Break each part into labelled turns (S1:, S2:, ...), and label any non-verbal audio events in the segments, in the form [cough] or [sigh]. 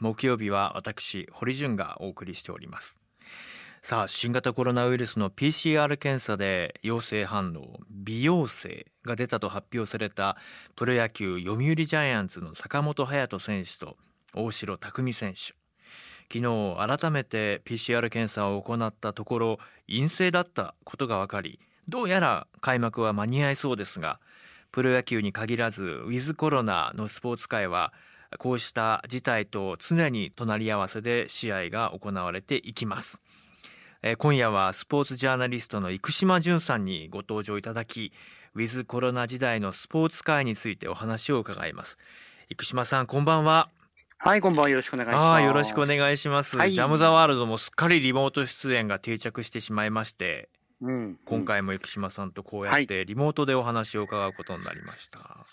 S1: 木曜日は私堀潤がお送りしております。さあ新型コロナウイルスの PCR 検査で陽性反応微陽性が出たと発表されたプロ野球読売ジャイアンツの坂本勇人選手と大城卓三選手。昨日改めて PCR 検査を行ったところ陰性だったことが分かりどうやら開幕は間に合いそうですがプロ野球に限らずウィズコロナのスポーツ界はこうした事態と常に隣り合わせで試合が行われていきます。今夜はスポーツジャーナリストの生島淳さんにご登場いただきウィズコロナ時代のスポーツ界についてお話を伺います。生島さんこんばんは。
S2: はい、こんばんは。よろしくお願いします。
S1: あよろしくお願いします、
S2: はい。
S1: ジャムザワールドもすっかりリモート出演が定着してしまいまして
S2: うん、
S1: 今回も生島さんとこうやってリモートでお話を伺うことになりました、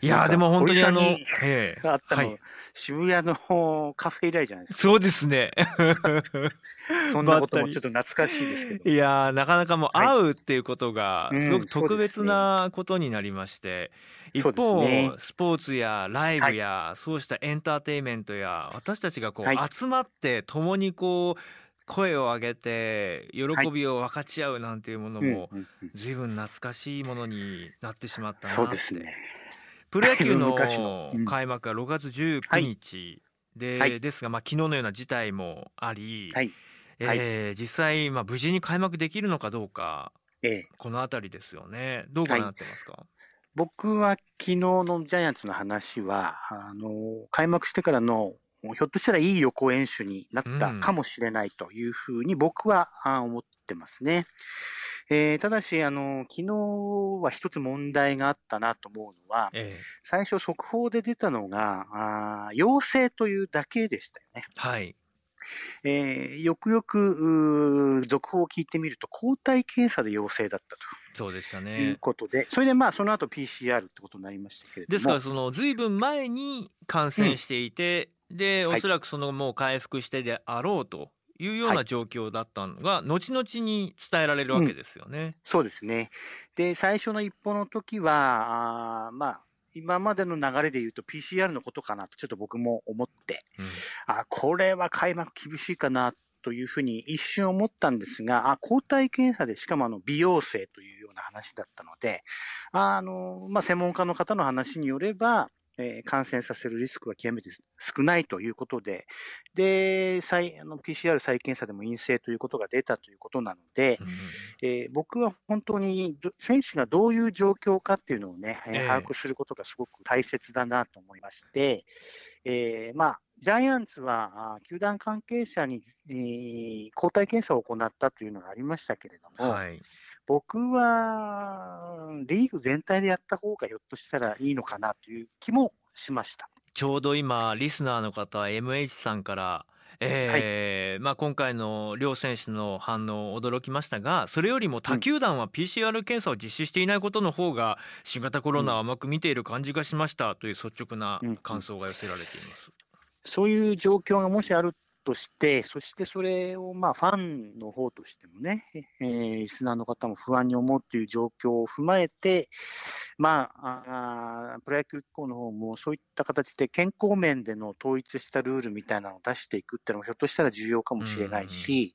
S1: い、やーでも本当にあのええ。
S2: あったの、
S1: はい。
S2: 渋谷のカフェ以来じゃないです
S1: そうですね。
S2: か。[laughs] そんなこともちょっと懐かしいですけど。
S1: いやーなかなかもう
S2: はい。
S1: 会うっていうことが
S2: うん
S1: すごく特別なことになりまして、
S2: うです
S1: 方、
S2: ね
S1: スポーツやライブや、そうしたエンターテインメントや私たちがこう、
S2: はい。
S1: 集まって共にこう声を上げて喜びを分かち合うなんていうもの
S2: うん
S1: も随分懐かしいものになってしまったな
S2: そうですね。
S1: プロ野球
S2: 昔の。
S1: 開幕は6月19日で、
S2: はい。
S1: ですが、まあ、昨日のような事態もあり、
S2: はい。
S1: えー実際、まあ、無事に開幕できるのかどうか
S2: ええ、
S1: この辺りですよね。どうご覧になってますか、
S2: 僕は昨日のジャイアンツの話は、あの、開幕してからの、ひょっとしたらいい予行演習になったかもしれないというふうに僕はあ思ってますね。えーただし、あの、昨日は一つ問題があったなと思うのは、
S1: え
S2: 最初速報で出たのが、あー陽性というだけでしたよね。
S1: ーはい
S2: えーよくよく、続報を聞いてみると、抗体検査で陽性だった
S1: そうでした
S2: という
S1: ね
S2: ことで、それでまあ、その後 PCR ってことになりましたけれども。
S1: ですからそのずいぶん前に感染していて、で
S2: はい
S1: おそらくそのもう回復してであろうというよう
S2: は
S1: ない状況だったのが、後々に伝えられるわけですよね。
S2: そうですね。で、最初の一歩の時は、あーまあ、今までの流れで言うと PCR のことかなとちょっと僕も思って、
S1: うん
S2: あ、これは開幕厳しいかなというふうに一瞬思ったんですが、あ、抗体検査でしかもあの美容性というような話だったので、あの、まあ、専門家の方の話によれば、えー感染させるリスクは極めて少ないということで、で、再あの PCR 再検査でも陰性ということが出たということなので、
S1: うん
S2: えー僕は本当にど選手がどういう状況かっていうのをね、えー
S1: え。え
S2: 把握することがすごく大切だなと思いまして、えーまあ、ジャイアンツは球団関係者に、えー抗体検査を行ったというのがありましたけれども、
S1: はい
S2: 僕はリーグ全体でやった方がひょっとしたらいいのかなという気もしました。
S1: ちょうど今リスナーの方 MH さんから、えーまあ、今回の両選手の反応驚きましたがそれよりも他球団は PCR 検査を実施していないことの方が新型コロナを甘く見ている感じがしましたという率直な感想が寄せられています。
S2: そういう状況がもしあるとして、そしてそれをまあファンの方としてもね、えーリスナーの方も不安に思うという状況を踏まえて、まあ、あープロ野球機構の方もそういった形で健康面での統一したルールみたいなのを出していくっていうのもひょっとしたら重要かもしれないし、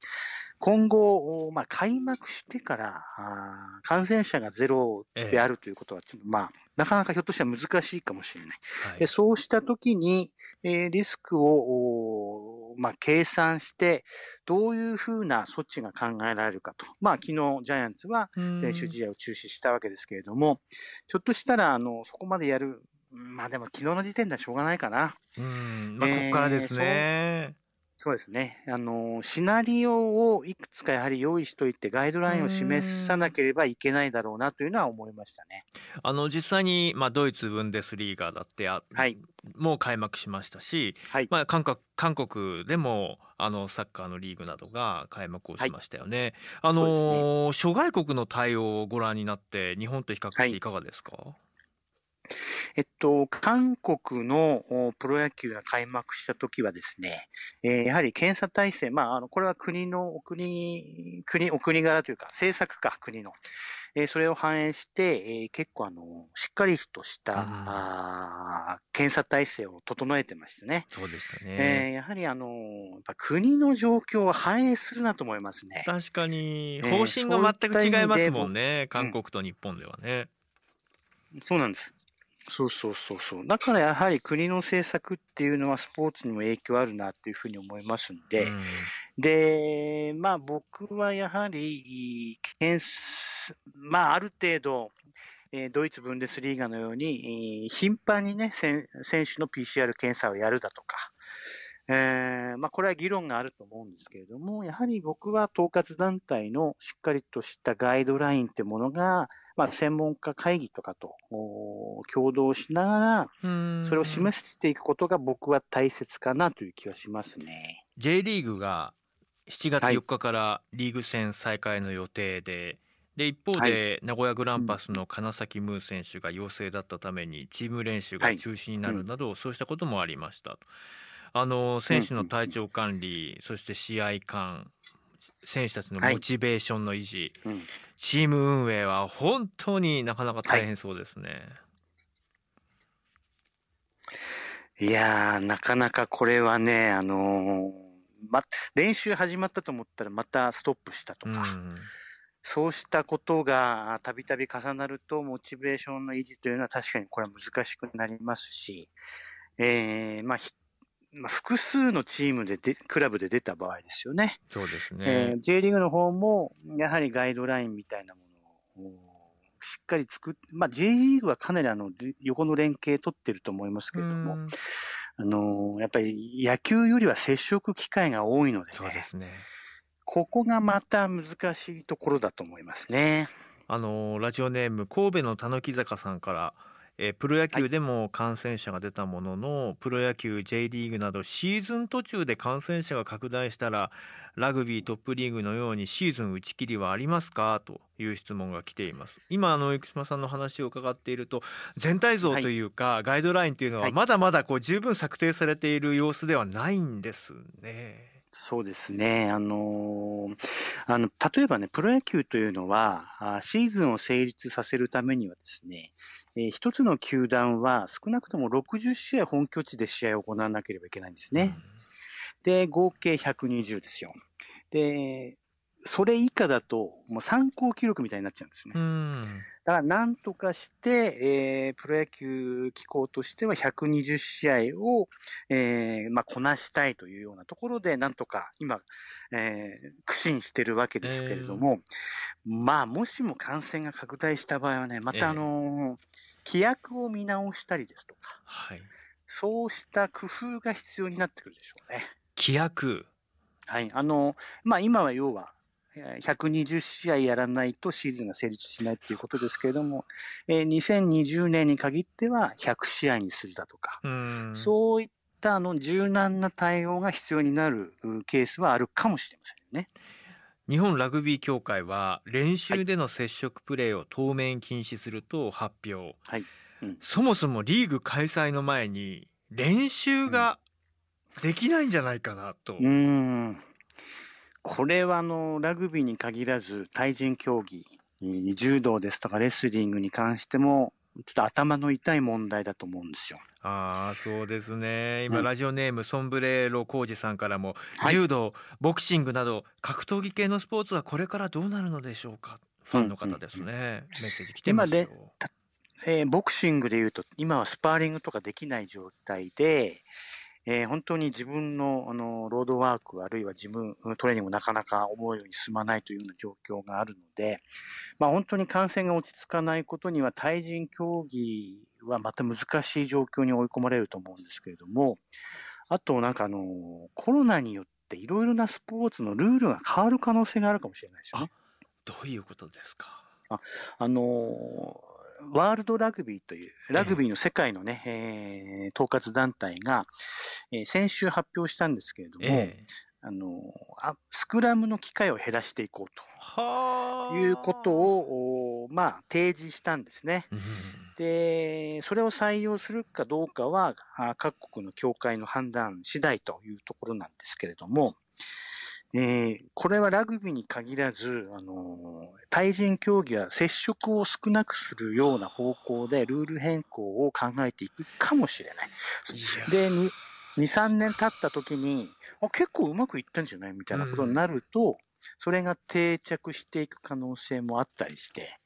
S2: 今後、まあ、開幕してからあー感染者がゼロであるということは、ちょっとまあ、なかなかひょっとしたら難しいかもしれない。
S1: はい
S2: でそうしたときに、えーリスクを、まあ、計算して、どういうふうな措置が考えられるかと。まあ、昨日、ジャイアンツは練習試合を中止したわけですけれども、ひょっとしたら、あの、そこまでやる、まあでも昨日の時点ではしょうがないかな。
S1: うんまあ、こ
S2: えー
S1: こからですね。
S2: そうですね。あの、シナリオをいくつかやはり用意しといて、ガイドラインを示さなければいけないだろうなというのは思いましたね。
S1: あの実際に、まあ、ドイツブンデスリーガだってあ、
S2: はい
S1: もう開幕しましたし、
S2: はい。
S1: まあ、韓国韓国でもあのサッカーのリーグなどが開幕をしましたよね。あ
S2: そうです
S1: の諸外国の対応をご覧になって日本と比較していかがですか、
S2: えっと、韓国のプロ野球が開幕した時はですね、えー、やはり検査体制、まあ、あの、これは国の、お国、国、お国柄というか、政策か、国の。えー、それを反映して、えー、結構あの、しっかりとした、うん、あ検査体制を整えてましたね。
S1: そうでしたね。
S2: えー、やはりあの、やっぱ国の状況は反映するなと思いますね。
S1: 確かに、方針が全く違いますもんね、韓国と日本ではね。
S2: そうなんです。そうそうそうそう。だからやはり国の政策っていうのはスポーツにも影響あるなっていうふうに思いますんで、うん、で、まあ僕はやはり、まあある程度、えドイツブンデスリーガのように、頻繁にね、選手の PCR 検査をやるだとか、えー、まあ、これは議論があると思うんですけれども、やはり僕は統括団体のしっかりとしたガイドラインってものが、まあ、専門家会議とかと共同しながら、それを示していくことが僕は大切かなという気はしますね。
S1: J リーグが7月4日からリーグ戦再開の予定で、はいで一方で名古屋グランパスの金崎ムー選手が陽性だったためにチーム練習が中止になるなど、そうしたこともありました。あの選手の体調管理、そして試合感選手たちのモチベーションの維持、はいうん、チーム運営は本当になかなか大変そうですね。
S2: はい、いやなかなかこれはね、あのー、ま、練習始まったと思ったらまたストップしたとか、うん、そうしたことがたびたび重なると、モチベーションの維持というのは確かにこれは難しくなりますし、えー、まあ、まあ、複数のチームでで、クラブで出た場合ですよね。
S1: そうですね。
S2: えー、J リーグの方も、やはりガイドラインみたいなものをしっかり作っ、まあ、J リーグはかなりあの、横の連携取ってると思いますけれども、あのやっぱり野球よりは接触機会が多いので、ね、
S1: そうですね。
S2: ここがまた難しいところだと思いますね。
S1: あのラジオネーム神戸のたぬき坂さんから、えー、プロ野球でも感染者が出たものの、はい、プロ野球 J リーグなどシーズン途中で感染者が拡大したらラグビートップリーグのようにシーズン打ち切りはありますか？という質問が来ています。今あの生島さんの話を伺っていると全体像というか、はい、ガイドラインというのはまだまだこう十分策定されている様子ではないんですね。
S2: そうですね。あのー、あの、例えばね、プロ野球というのは、シーズンを成立させるためにはですね、えー、一つの球団は少なくとも60試合本拠地で試合を行わなければいけないんですね。で、合計120ですよ。で、それ以下だと、もう参考記録みたいになっちゃうんですね。だから、なんとかして、えー、プロ野球機構としては120試合を、えー、まあ、こなしたいというようなところで、なんとか今、えー、苦心してるわけですけれども、えー、まあ、もしも感染が拡大した場合はね、またあのー規約を見直したりですとか、はい、そうした工夫が必要になってくるでしょうね。
S1: 規約？
S2: はい。あの、まあ、今は要は、120試合やらないとシーズンが成立しないということですけれども、えー、2020年に限っては100試合にするだとか、うそういったあの柔軟な対応が必要になるケースはあるかもしれませんね。
S1: 日本ラグビー協会は練習での接触プレーを当面禁止すると発表、はい。うん、そもそもリーグ開催の前に練習ができないんじゃないかなと。う
S2: んこれはあのラグビーに限らず対人競技柔道ですとかレスリングに関してもちょっと頭の痛い問題だと思うんですよ。
S1: ああそうですね。今、うん、ラジオネームソンブレロ浩二さんからも、はい、柔道ボクシングなど格闘技系のスポーツはこれからどうなるのでしょうか？ファンの方ですね、うんうんうん、メッセージ来てますよ。
S2: えー、ボクシングでいうと今はスパーリングとかできない状態で、えー、本当に自分のあのロードワーク、あるいは自分、トレーニングなかなか思うように進まないというような状況があるので、まあ、本当に感染が落ち着かないことには、対人競技はまた難しい状況に追い込まれると思うんですけれども、あと、なんかあの、コロナによっていろいろなスポーツのルールが変わる可能性があるかもしれないですよね。
S1: どういうことですか？
S2: あ、あのワールドラグビーという、ラグビーの世界のね、えー、統括団体が、えー、先週発表したんですけれども、えー、あのあ、スクラムの機会を減らしていこうと。いうことを、まあ、提示したんですね。で、それを採用するかどうかは、あ各国の協会の判断次第というところなんですけれども、えーこれはラグビーに限らず、あのー対人競技は接触を少なくするような方向でルール変更を考えていくかもしれない。で、2、3年経った時に、あ結構うまくいったんじゃない？みたいなことになると、それが定着していく可能性もあったりして、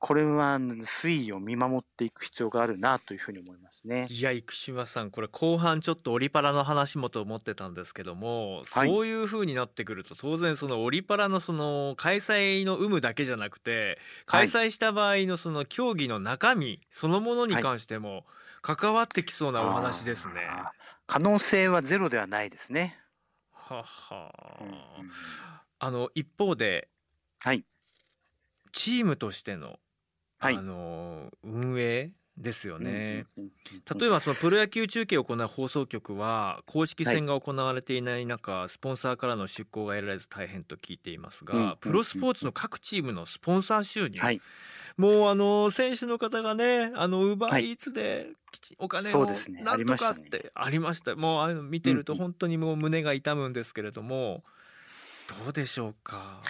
S2: これは推移を見守っていく必要があるなというふうに思いますね。
S1: いや生島さんこれ後半ちょっとオリパラの話もと思ってたんですけども、
S2: はい
S1: そういう風になってくると当然そのオリパラのその開催の有無だけじゃなくて開催した場合のその競技の中身そのものに関しても関わってきそうなお話ですね。
S2: あー可能性はゼロではないですね。
S1: はは
S2: うんうん
S1: あの一方で
S2: はい。
S1: チームとしての、
S2: はい。
S1: あの運営ですよね。例えばそのプロ野球中継を行う放送局は公式戦が行われていない中、スポンサーからの出向が得られず大変と聞いていますが、
S2: うん
S1: プロスポーツの各チームのスポンサー収入、
S2: はい。
S1: もうあの選手の方がねあのウーバ
S2: はい
S1: ーイーツでお金をなんとかってありましたもうあの見てると本当にもう胸が痛むんですけれども、どうでしょうか？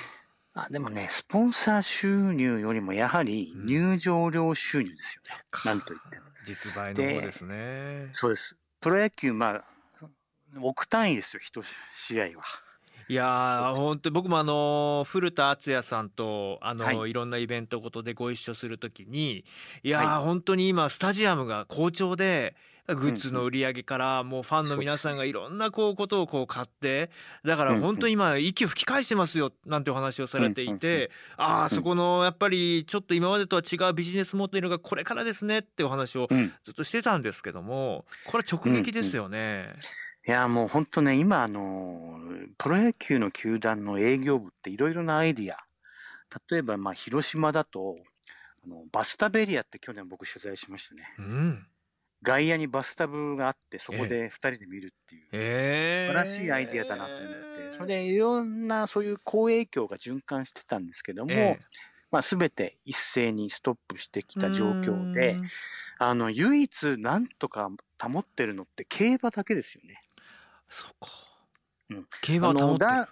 S2: あでもね、スポンサー収入よりもやはり
S1: うん
S2: 入場料収入ですよね。
S1: そっか
S2: なんと言っても。
S1: 実売の方ですね。
S2: そうです。プロ野球、まあ、億単位ですよ、一試合は。
S1: いやー本当に僕もあの古田敦也さんとあの、、
S2: はい
S1: ろんなイベントごとでご一緒するときにいやー、
S2: は
S1: 本当に今スタジアムが好調でグッズの売り上げからもうファンの皆さんがいろんなこうことをこう買ってだから本当に今息を吹き返してますよなんてお話をされていてああ
S2: ん
S1: そこのやっぱりちょっと今までとは違うビジネスモデルがこれからですねってお話を
S2: うん。
S1: ずっとしてたんですけどもこれは直撃ですよね。
S2: いや、もう本当ね、今、あの、プロ野球の球団の営業部っていろいろなアイディア。例えば、まあ、広島だと、あのバスタベリアって去年僕取材しましたね。
S1: うん
S2: 外野にバスタブがあって、そこで二人で見るっていう。
S1: え。ー、
S2: 素晴らしいアイディアだなと思って、それでいろんなそういう好影響が循環してたんですけども、
S1: ええ。
S2: まあ、全て一斉にストップしてきた状況であの唯一なんとか保ってるのって競馬だけですよね。
S1: そうか。
S2: うん。
S1: 競馬を保ってる。
S2: あのダ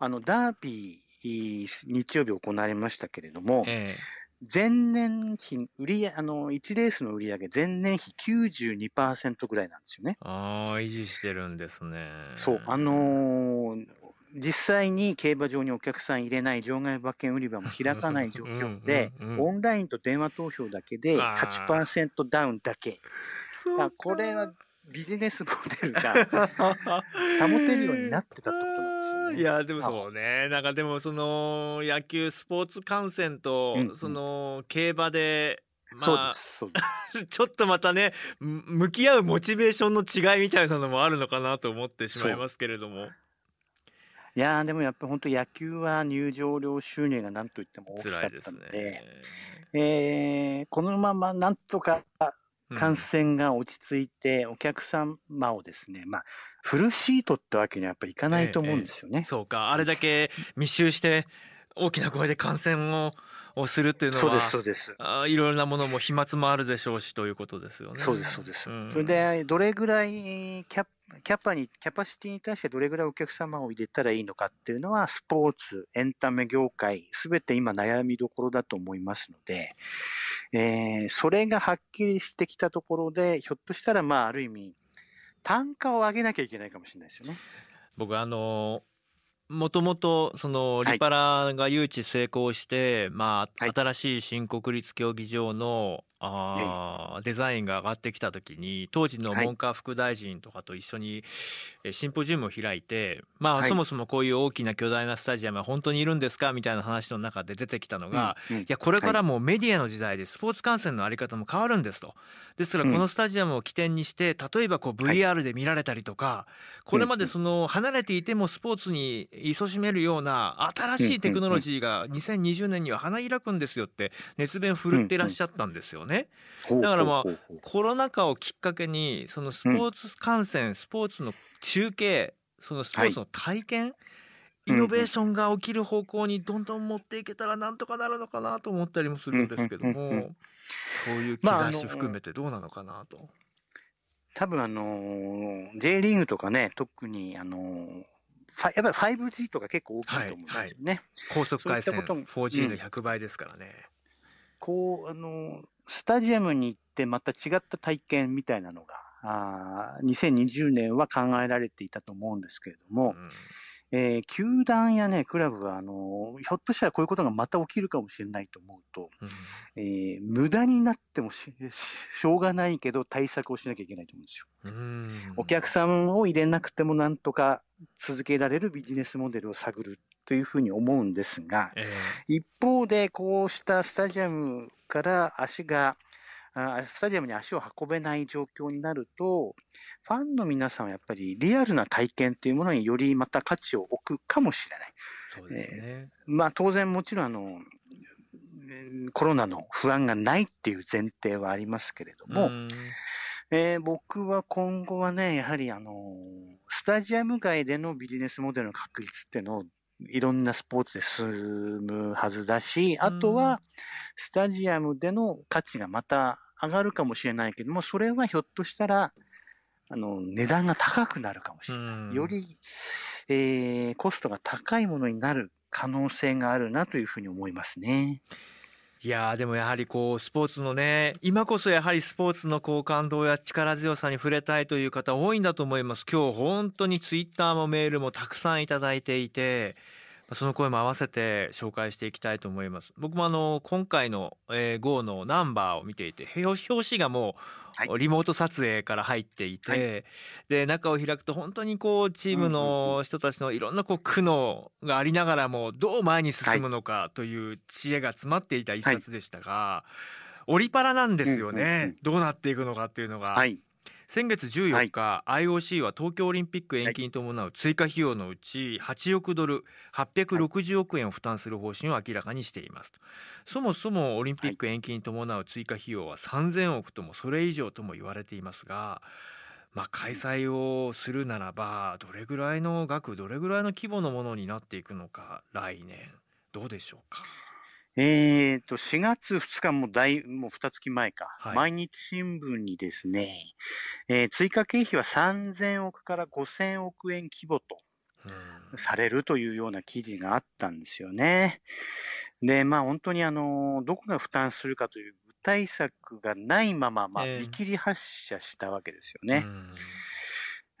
S2: あのダービー日曜日行われましたけれども、
S1: え
S2: 前年比売りあの1レースの売り上げ前年比92%ぐらいなんですよね。
S1: えああ維持してるんですね。
S2: そう、あのー実際に競馬場にお客さん入れない場外馬券売り場も開かない状況で [laughs]
S1: うんうんうん
S2: オンラインと電話投票だけで
S1: あー
S2: 8%ダウンだけ。
S1: そうか
S2: だからこれはビジネスモデルが保てるようになってたってことなんですよね。
S1: いやでもそうね。なんかでもその野球スポーツ観戦と、
S2: うんうん。
S1: その競馬でまあ。[laughs] ちょっとまたねむ向き合うモチベーションの違いみたいなのもあるのかなと思ってしまいますけれども。
S2: いやーでもやっぱり本当野球は入場料収入が何と言っても大きかっ
S1: 辛いです
S2: たので、
S1: ね。
S2: えーこのままなんとか
S1: うん
S2: 感染が落ち着いて、お客様をですね、まあ、フルシートってわけにはやっぱりいかないと思うんですよね。
S1: そうかあれだけ密集して大きな声で観戦ををするっていうのは
S2: そうです、そうです。
S1: あーいろいろなものも飛沫もあるでしょうしということですよね。
S2: そうです、そうです。
S1: ん
S2: それで、どれぐらいキャキャパに、キャパシティに対してどれぐらいお客様を入れたらいいのかっていうのは、スポーツ、エンタメ業界、すべて今悩みどころだと思いますので、えーそれがはっきりしてきたところで、ひょっとしたら、まあ、ある意味、単価を上げなきゃいけないかもしれないですよね。
S1: 僕あのもともとその
S2: はい
S1: リパラが誘致成功して、まあ
S2: はい
S1: 新しい新国立競技場のあーデザインが上がってきた時に当時の
S2: はい
S1: 文科副大臣とかと一緒にえシンポジウムを開いて、まあ
S2: はい。
S1: そもそもこういう大きな巨大なスタジアムは本当にいるんですかみたいな話の中で出てきたのが、
S2: うんうん。
S1: いやこれからもうメディアの時代でスポーツ観戦のあり方も変わるんですと。ですから
S2: うん
S1: このスタジアムを起点にして例えばこう
S2: はい。
S1: VR で見られたりとか、これまでその離れていてもスポーツに勤しめるような新しいテクノロジーが2020年には花開くんですよって熱弁振るっていらっしゃったんですよね。
S2: ほう
S1: だからまあコロナ禍をきっかけにそのスポーツ観戦、スポーツの中継そのスポーツの体験、イノベーションが起きる方向にどんどん持っていけたらなんとかなるのかなと思ったりもするんですけども、
S2: うんうんうん
S1: そういう兆し含めてどうなのかなと。
S2: 多分あのー、J リーグとかね、特にあのー、やっぱり 5G とか結構大きいと思うんですよね。はいはい、
S1: 高速回線 4G の100倍ですからね。うん、
S2: こう、あのー、スタジアムに行ってまた違った体験みたいなのが、あ2020年は考えられていたと思うんですけれども、うん。えー、球団やね、クラブは、あの、ひょっとしたらこういうことがまた起きるかもしれないと思うと、うん、えー、無駄になってもししょうがないけど対策をしなきゃいけないと思うんですよ。うん。お客さんを入れなくてもなんとか続けられるビジネスモデルを探るというふうに思うんですが、えー、一方でこうしたスタジアムから足がスタジアムに足を運べない状況になると、ファンの皆さんはやっぱりリアルな体験っていうものによりまた価値を置くかもしれない。
S1: そうですね。え
S2: ー、まあ当然もちろんあの、コロナの不安がないっていう前提はありますけれども、えー、僕は今後はね、やはりあの、スタジアム外でのビジネスモデルの確立っていうのをいろんなスポーツで進むはずだし、あとは、スタジアムでの価値がまた上がるかもしれないけども、それはひょっとしたら、あの、値段が高くなるかもしれない。より、えー、コストが高いものになる可能性があるなというふうに思いますね。
S1: いやでもやはりこうスポーツのね今こそやはりスポーツのこう感動や力強さに触れたいという方多いんだと思います。今日本当にツイッターもメールもたくさんいただいていてその声も合わせて紹介していきたいと思います。僕もあの今回の、えー、GO のナンバーを見ていて表紙がもうリモート撮影から入っていて、はい、で中を開くと本当にこうチームの人たちのいろんなこう苦悩がありながらもどう前に進むのかという知恵が詰まっていた一冊でしたが、はい、オリパラなんですよね、どうなっていくのかっていうのが。はい先月14日、はい、IOC は東京オリンピック延期に伴う追加費用のうち8億ドル860億円を負担する方針を明らかにしていますそもそもオリンピック延期に伴う追加費用は3000億ともそれ以上とも言われていますがまあ、開催をするならばどれぐらいの額どれぐらいの規模のものになっていくのか来年どうでしょうか？
S2: えっ、と、4月2日も大、もう2月前か、はい、毎日新聞にですね、えー、追加経費は3000億から5000億円規模とされるというような記事があったんですよね。で、まあ本当にあの、どこが負担するかという具体策がないまま、まあ見切り発車したわけですよね。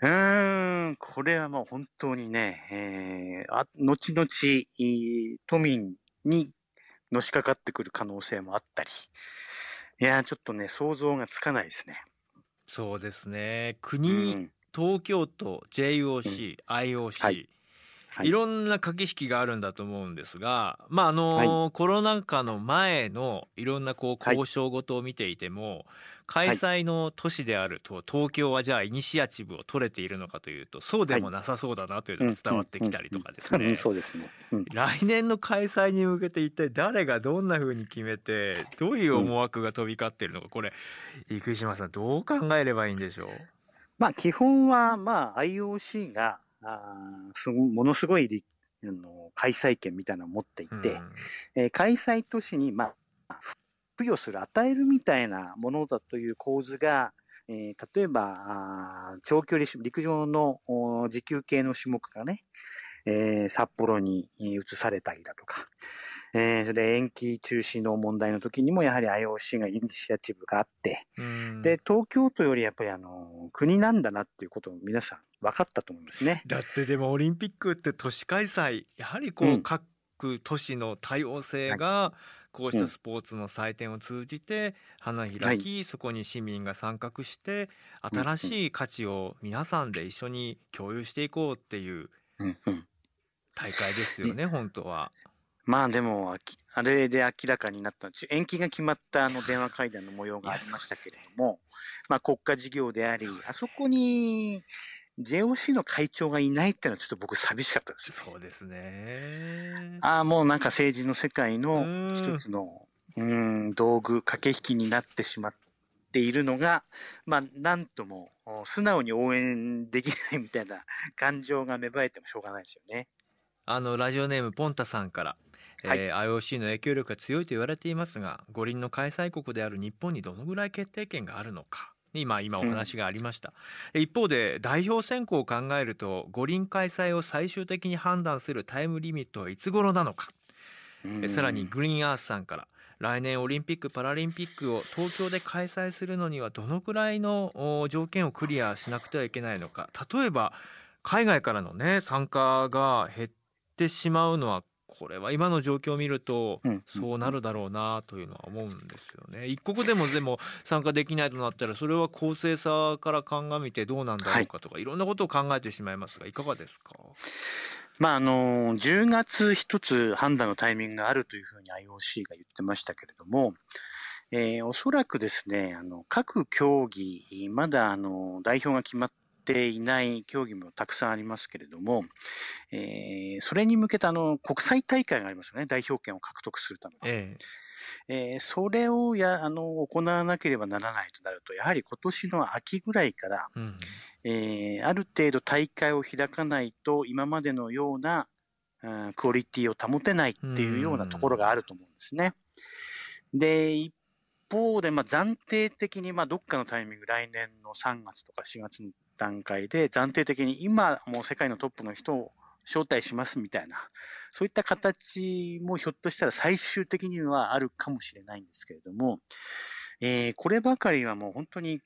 S2: うーん、これはもう本当にね、えー、あ後々、都民にのしかかってくる可能性もあったり。いやちょっとね、想像がつかないですね。
S1: そうですね。国、うん、東京都、JOC、うん、IOC、はいはい、いろんな駆け引きがあるんだと思うんですが、まああのーはい、コロナ禍の前のいろんなこう交渉事を見ていても、開催の都市であると東京はじゃあイニシアチブを取れているのかというとそうでもなさそうだなというのが伝わってきたりとかですね。
S2: そうですね、
S1: 来年の開催に向けて一体誰がどんなふうに決めてどういう思惑が飛び交っているのかこれ生島さんどう考えればいいんでしょう？
S2: まあ基本はまあ IOC があすごものすごいあの開催権みたいなのを持っていて、うん、えー、開催都市にまあ付与する、与えるみたいなものだという構図が、えー、例えば、長距離陸上の持久系の種目がね、えー、札幌に移されたりだとか、えー、それで延期中止の問題の時にもやはり IOC がイニシアチブがあって、で、東京都よりやっぱりあの、国なんだなっていうことを皆さん分かったと思いますね。
S1: だってでもオリンピックって都市開催、やはりこう、うん、各都市の多様性が、はい。こうしたスポーツの祭典を通じて花開き、そこに市民が参画して新しい価値を皆さんで一緒に共有していこうっていう大会ですよね、本当は。
S2: まあでも、あれで明らかになった延期が決まったあの電話会談の模様がありましたけれども、まあ国家事業であり、あそこに JOC の会長がいないっていうのはちょっと僕寂しかったです、
S1: ね、そうですね。
S2: ああ、もうなんか政治の世界の一つの、うん、道具、駆け引きになってしまっているのが、まあ、なんとも素直に応援できないみたいな感情が芽生えてもしょうがないですよね。
S1: あの、ラジオネームポンタさんから、はい、えー、IOC の影響力が強いと言われていますが五輪の開催国である日本にどのぐらい決定権があるのか？今今お話がありました、うん、一方で代表選考を考えると五輪開催を最終的に判断するタイムリミットはいつ頃なのか、うん、さらにグリーンアースさんから来年オリンピック・パラリンピックを東京で開催するのにはどのくらいの条件をクリアしなくてはいけないのか？例えば海外からのね参加が減ってしまうのはこれは今の状況を見るとそうなるだろうなというのは思うんですよね。一国でもでも参加できないとなったらそれは公正さから鑑みてどうなんだろうかとか、はい、いろんなことを考えてしまいますがいかがですか？
S2: まああの10月一つ判断のタイミングがあるというふうに IOC が言ってましたけれども、えー、おそらくですねあの各競技まだあの代表が決まっていない競技もたくさんありますけれども、えー、それに向けたあの国際大会がありますよね、代表権を獲得するために。ええー、それをやあの行わなければならないとなると、やはり今年の秋ぐらいから、うん、えー、ある程度大会を開かないと、今までのような、うん、クオリティを保てないっていうようなところがあると思うんですね。で、一方で、まあ、暫定的に、まあ、どっかのタイミング、来年の3月とか4月の段階で、暫定的に今、もう世界のトップの人を招待しますみたいな、そういった形もひょっとしたら最終的にはあるかもしれないんですけれども、えー、こればかりはもう本当に、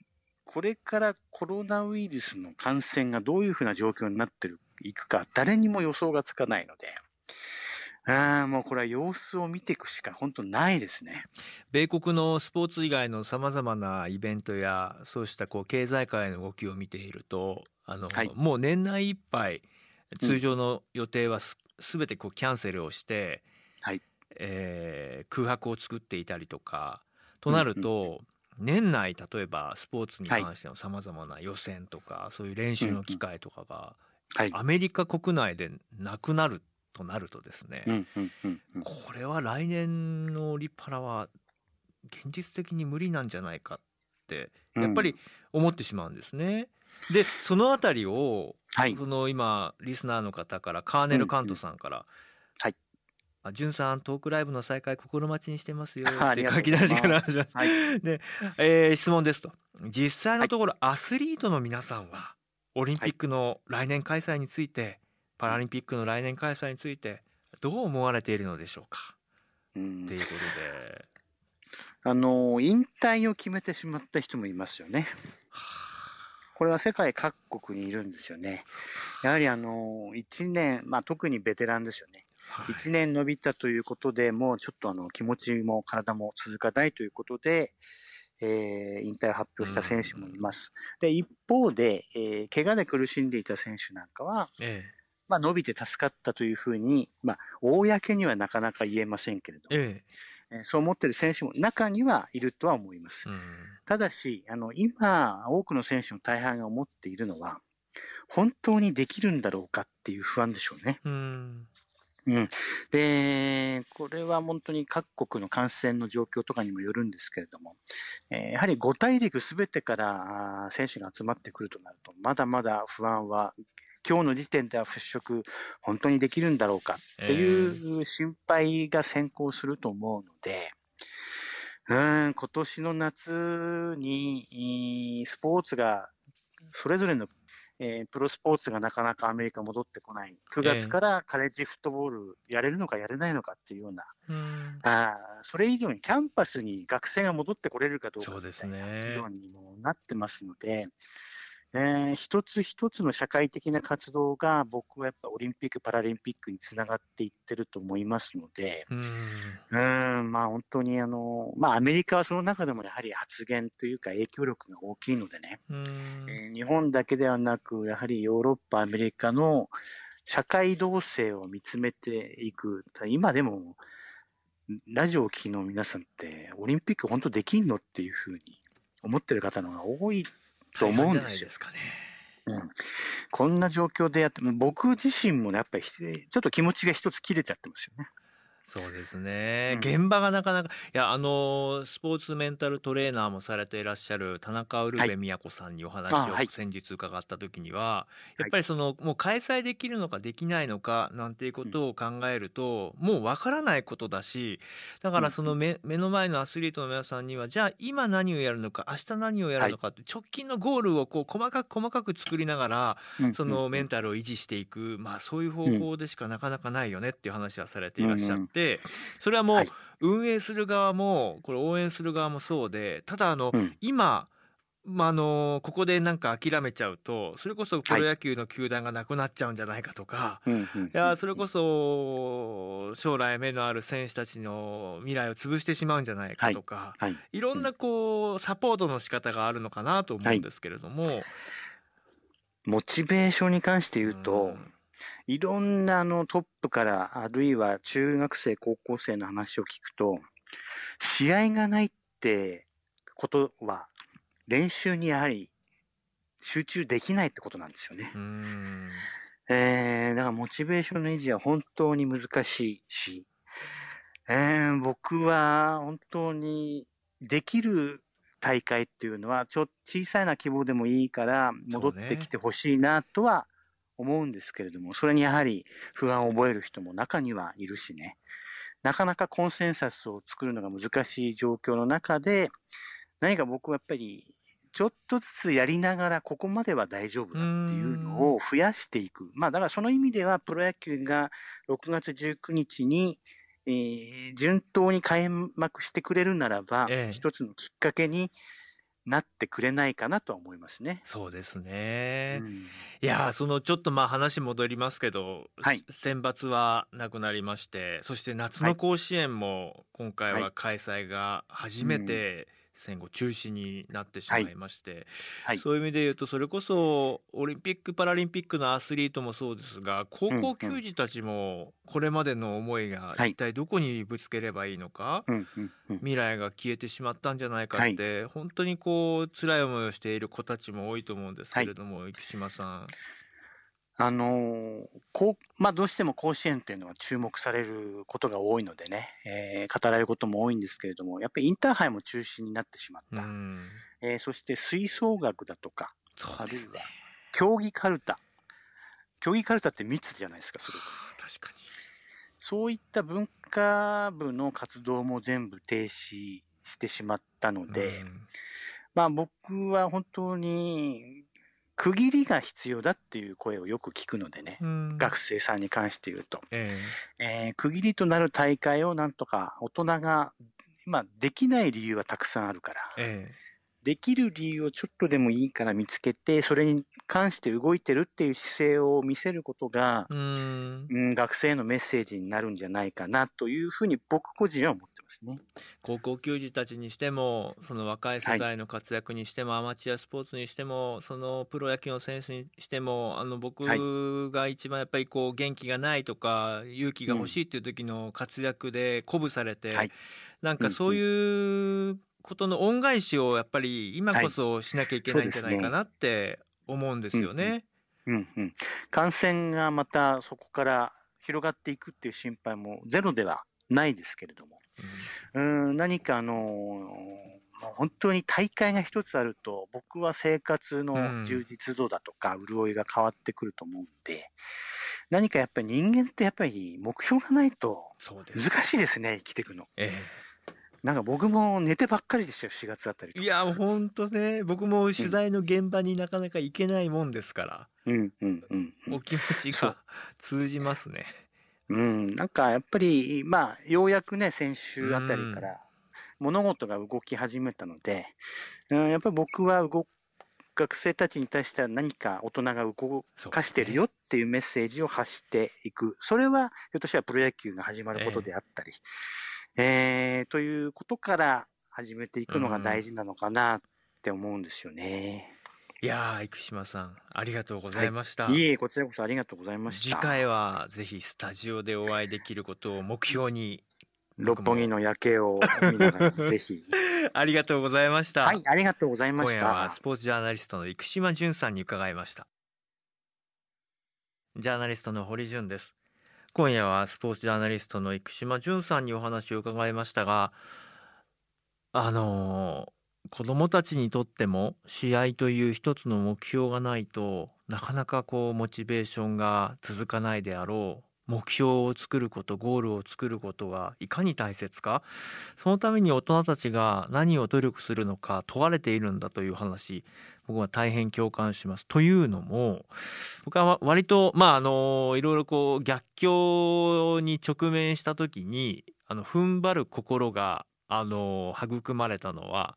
S2: これからコロナウイルスの感染がどういうふうな状況になっていくか、誰にも予想がつかないので、ああ、もうこれは様子を見ていくしか本当ないですね。
S1: 米国のスポーツ以外のさまざまなイベントやそうしたこう経済界の動きを見ているとあの、はい、もう年内いっぱい通常の予定はす,、べてこうキャンセルをして、はい。えー、空白を作っていたりとかとなると、年内例えばスポーツに関してのさまざまな予選とか、そういう練習の機会とかが、アメリカ国内でなくなるとなるとですね、これは来年のオリパラは現実的に無理なんじゃないかってやっぱり思ってしまうんですね。でそのあたりを、はい、その今リスナーの方からカーネル・カントさんから、うん。うん、はい。あ、じゅんさんトークライブの再開心待ちにしてますよって書き出しから始まはい、で、えー、質問ですと。実際のところ、アスリートの皆さんはオリンピックの来年開催についてパラリンピックの来年開催についてどう思われているのでしょうか？ということで。
S2: あの、引退を決めてしまった人もいますよね。これは世界各国にいるんですよね。やはりあの、1年、まあ特にベテランですよね。はい、1年伸びたということで、もうちょっとあの気持ちも体も続かないということで、えー、引退を発表した選手もいます。で、一方で、えー、怪我で苦しんでいた選手なんかは、ええまあ、伸びて助かったというふうに、まあ、公にはなかなか言えませんけれども、ええ、そう思っている選手も中にはいるとは思います。うん、ただし、あの、今、多くの選手の大半が思っているのは、本当にできるんだろうかっていう不安でしょうね。うんうん。で、これは本当に各国の感染の状況とかにもよるんですけれども、えー、やはり5大陸すべてから選手が集まってくるとなると、まだまだ不安は今日の時点では払拭、本当にできるんだろうかっていう心配が先行すると思うので、うん、今年の夏に、スポーツが、それぞれの、えー、プロスポーツがなかなかアメリカ戻ってこない。9月からカレッジフットボールやれるのかやれないのかっていうような、うん、あそれ以上にキャンパスに学生が戻ってこれるかどうかみたいなようにもなってますので、えー、一つ一つの社会的な活動が僕はやっぱオリンピック・パラリンピックにつながっていってると思いますので、うん、うんまあ本当にあの、まあアメリカはその中でもやはり発言というか影響力が大きいのでね、うん。えー、日本だけではなく、やはりヨーロッパ、アメリカの社会動静を見つめていく、今でもラジオを聴きの皆さんってオリンピック本当できんのっていうふうに思ってる方の方が多いと思うんですよ。すかね。うん、こんな状況でやって、僕自身もね、やっぱりちょっと気持ちが一つ切れちゃってますよね。
S1: そうですね、
S2: うん。
S1: 現場がなかなかいやあのスポーツメンタルトレーナーもされていらっしゃる田中ウルヴェ都さんにお話を先日伺った時には、
S2: い。
S1: やっぱりそのもう開催できるのかできないのかなんていうことを考えると、もうわからないことだしだからその目目の前のアスリートの皆さんにはじゃあ今何をやるのか明日何をやるのかって直近のゴールをこう細かく細かく作りながらそのメンタルを維持していく、まあ、そういう方法でしかなかなかないよねっていう話はされていらっしゃって、それはもう
S2: はい。
S1: 運営する側もこれ応援する側もそうでただあの、
S2: うん。
S1: 今、まあ、あのここでなんか諦めちゃうとそれこそプロ野球の球団がなくなっちゃうんじゃないかとか。
S2: うんうんうん
S1: いやそれこそ将来目のある選手たちの未来を潰してしまうんじゃないかとか、
S2: はい、
S1: い、ろんなこうサポートの仕方があるのかなと思うんですけれども、
S2: モチベーションに関して言うと、
S1: うん
S2: いろんなあのトップから、あるいは中学生、高校生の話を聞くと、試合がないってことは、練習にやはり集中できないってことなんですよね。
S1: うん
S2: えー、だからモチベーションの維持は本当に難しいし、えー、僕は本当にできる大会っていうのは、ちょっと小さいな希望でもいいから戻ってきてほしいなとは思うんですけれども、それにやはり不安を覚える人も中にはいるしね、なかなかコンセンサスを作るのが難しい状況の中で、何か僕はやっぱりちょっとずつやりながらここまでは大丈夫だっていうのを増やしていく。まあだからその意味ではプロ野球が6月19日に、えー順当に開幕してくれるならば、
S1: ええ。
S2: 一つのきっかけになってくれないかなとは思いますね。
S1: そうですね、
S2: うん。
S1: いやーそのちょっとまあ話戻りますけど、
S2: はい。
S1: 選抜はなくなりましてそして夏の甲子園も今回は開催が初めて戦後中止になってしまいまして、
S2: はい。
S1: そういう意味で言うとそれこそオリンピック・パラリンピックのアスリートもそうですが高校球児たちもこれまでの思いが
S2: はい。
S1: 一体どこにぶつければいいのか、
S2: うんうんうん。
S1: 未来が消えてしまったんじゃないかって、本当にこう辛い思いをしている子たちも多いと思うんですけれども、生島さん。
S2: あのーこう、まあどうしても甲子園っていうのは注目されることが多いのでね、えー語られることも多いんですけれども、やっぱりインターハイも中止になってしまった。
S1: うん
S2: えーそして吹奏楽だとか、
S1: そうですね。
S2: 競技カルタ。競技カルタって密じゃないですか、すごく。
S1: 確か
S2: そういった文化部の活動も全部停止してしまったの
S1: に。
S2: で、
S1: うん
S2: まあ僕は本当に区切りが必要だっていう声をよく聞くのでね、
S1: うん。
S2: 学生さんに関して言うと、
S1: え
S2: え。ー区切りとなる大会をなんとか大人が今できない理由はたくさんあるから、
S1: ええ。
S2: できる理由をちょっとでもいいから見つけて、それに関して動いてるっていう姿勢を見せることが、
S1: えうん。
S2: うん、学生へのメッセージになるんじゃないかなというふうに僕個人は思ってますね。
S1: 高校球児たちにしてもその若い世代の活躍にしても、アマチュアスポーツにしてもそのプロ野球の選手にしてもあの僕
S2: はい。
S1: が一番やっぱりこう元気がないとか勇気が欲しいっていう時の活躍で鼓舞されて、
S2: はい。
S1: なんかそういうことの恩返しをやっぱり今こそしなきゃいけないんじゃないかなって思うんですよね。
S2: うんうん。感染がまたそこから広がっていくっていう心配もゼロではないですけれども、うん、何かあの本当に大会が一つあると、僕は生活の充実度だとか、潤いが変わってくると思うんで、何かやっぱり人間ってやっぱり目標がないと難しいですね、生きていくの。
S1: え
S2: なんか僕も寝てばっかりでしたよ、4月あたりと
S1: え、いや本当ね。僕も取材の現場になかなか行けないもんですから、
S2: うん。うん。うん。うん。
S1: お気持ちが通じますね。
S2: うん、なんかやっぱり、まあ、ようやくね、先週あたりから物事が動き始めたので、うん、やっぱり僕は動学生たちに対しては何か大人が動かしてるよっていうメッセージを発していく。それは、ひょっとしたらプロ野球が始まることであったり、えーということから始めていくのが大事なのかなって思うんですよね。
S1: いやー生島さんありがとうございました。
S2: いえいえ、こちらこそありがとうございました。
S1: 次回はぜひスタジオでお会いできることを目標に
S2: 六本木の夜景を見ながら、[laughs] ぜひ。
S1: ありがとうございました。
S2: はい、ありがとうございまし
S1: 今夜は
S2: た
S1: ス。ポーツジャーナリストの生島淳さんに伺いましたジャーナリストの堀潤です今夜はスポーツジャーナリストの生島淳さんにお話を伺いましたがあの子どもたちにとっても試合という一つの目標がないとなかなかこうモチベーションが続かないであろう目標を作ることゴールを作ることがいかに大切かそのために大人たちが何を努力するのか問われているんだという話僕は大変共感します。というのも僕は割とまああのいろいろこう逆境に直面した時にあの踏ん張る心があの育まれたのは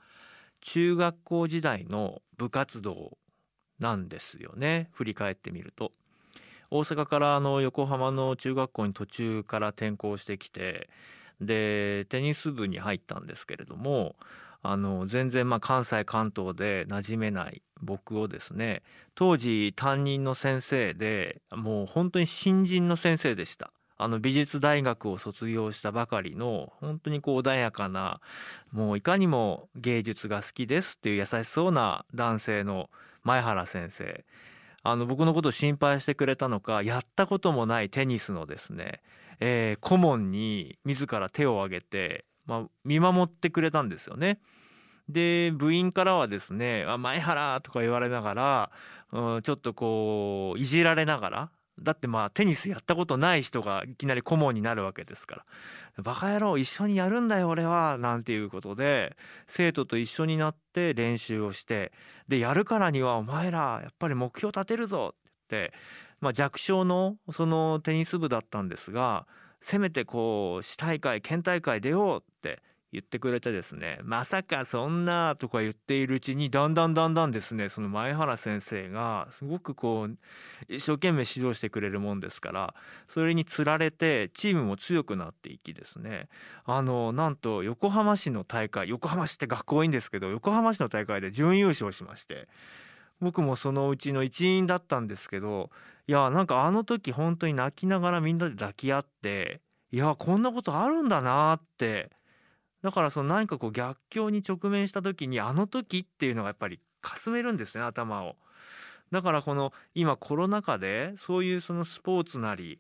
S1: 中学校時代の部活動なんですよね振り返ってみると。大阪からあの横浜の中学校に途中から転校してきてでテニス部に入ったんですけれどもあの全然まあ関西関東で馴染めない僕をですね当時担任の先生でもう本当に新人の先生でした。あの美術大学を卒業したばかりの本当にこう穏やかなもういかにも芸術が好きですっていう優しそうな男性の前原先生あの僕のことを心配してくれたのかやったこともないテニスのですね、えー、顧問に自ら手を挙げて、まあ、見守ってくれたんですよね。で部員からはですね「あ前原」とか言われながら、うん、ちょっとこういじられながらだってまあテニスやったことない人がいきなり顧問になるわけですから「バカ野郎一緒にやるんだよ俺は」なんていうことで生徒と一緒になって練習をしてでやるからにはお前らやっぱり目標立てるぞってって、まあ、弱小のそのテニス部だったんですがせめてこう市大会県大会出ようって言ってくれてですねまさかそんなとか言っているうちにだんだんだんだんですねその前原先生がすごくこう一生懸命指導してくれるもんですからそれにつられてチームも強くなっていきですね。あのなんと横浜市の大会横浜市って学校多いんですけど横浜市の大会で準優勝しまして僕もそのうちの一員だったんですけどいやなんかあの時本当に泣きながらみんなで抱き合っていやこんなことあるんだなってだからその何かこう逆境に直面した時にあの時っていうのがやっぱりかすめるんですね頭を。だからこの今コロナ禍でそういうそのスポーツなり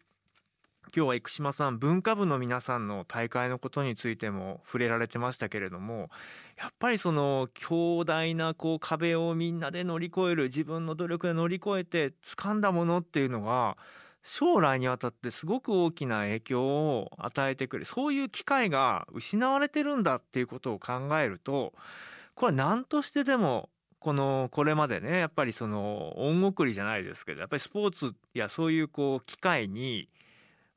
S1: 今日は生島さん文化部の皆さんの大会のことについても触れられてましたけれどもやっぱりその強大なこう壁をみんなで乗り越える自分の努力で乗り越えて掴んだものっていうのが将来にわたってすごく大きな影響を与えてくるそういう機会が失われてるんだっていうことを考えるとこれは何としてでもこのこれまでねやっぱりその恩送りじゃないですけどやっぱりスポーツやそういうこう機会に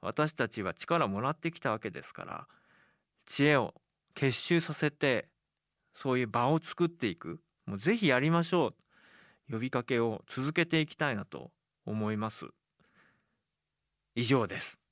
S1: 私たちは力をもらってきたわけですから知恵を結集させてそういう場を作っていくもうぜひやりましょう呼びかけを続けていきたいなと思います。以上です。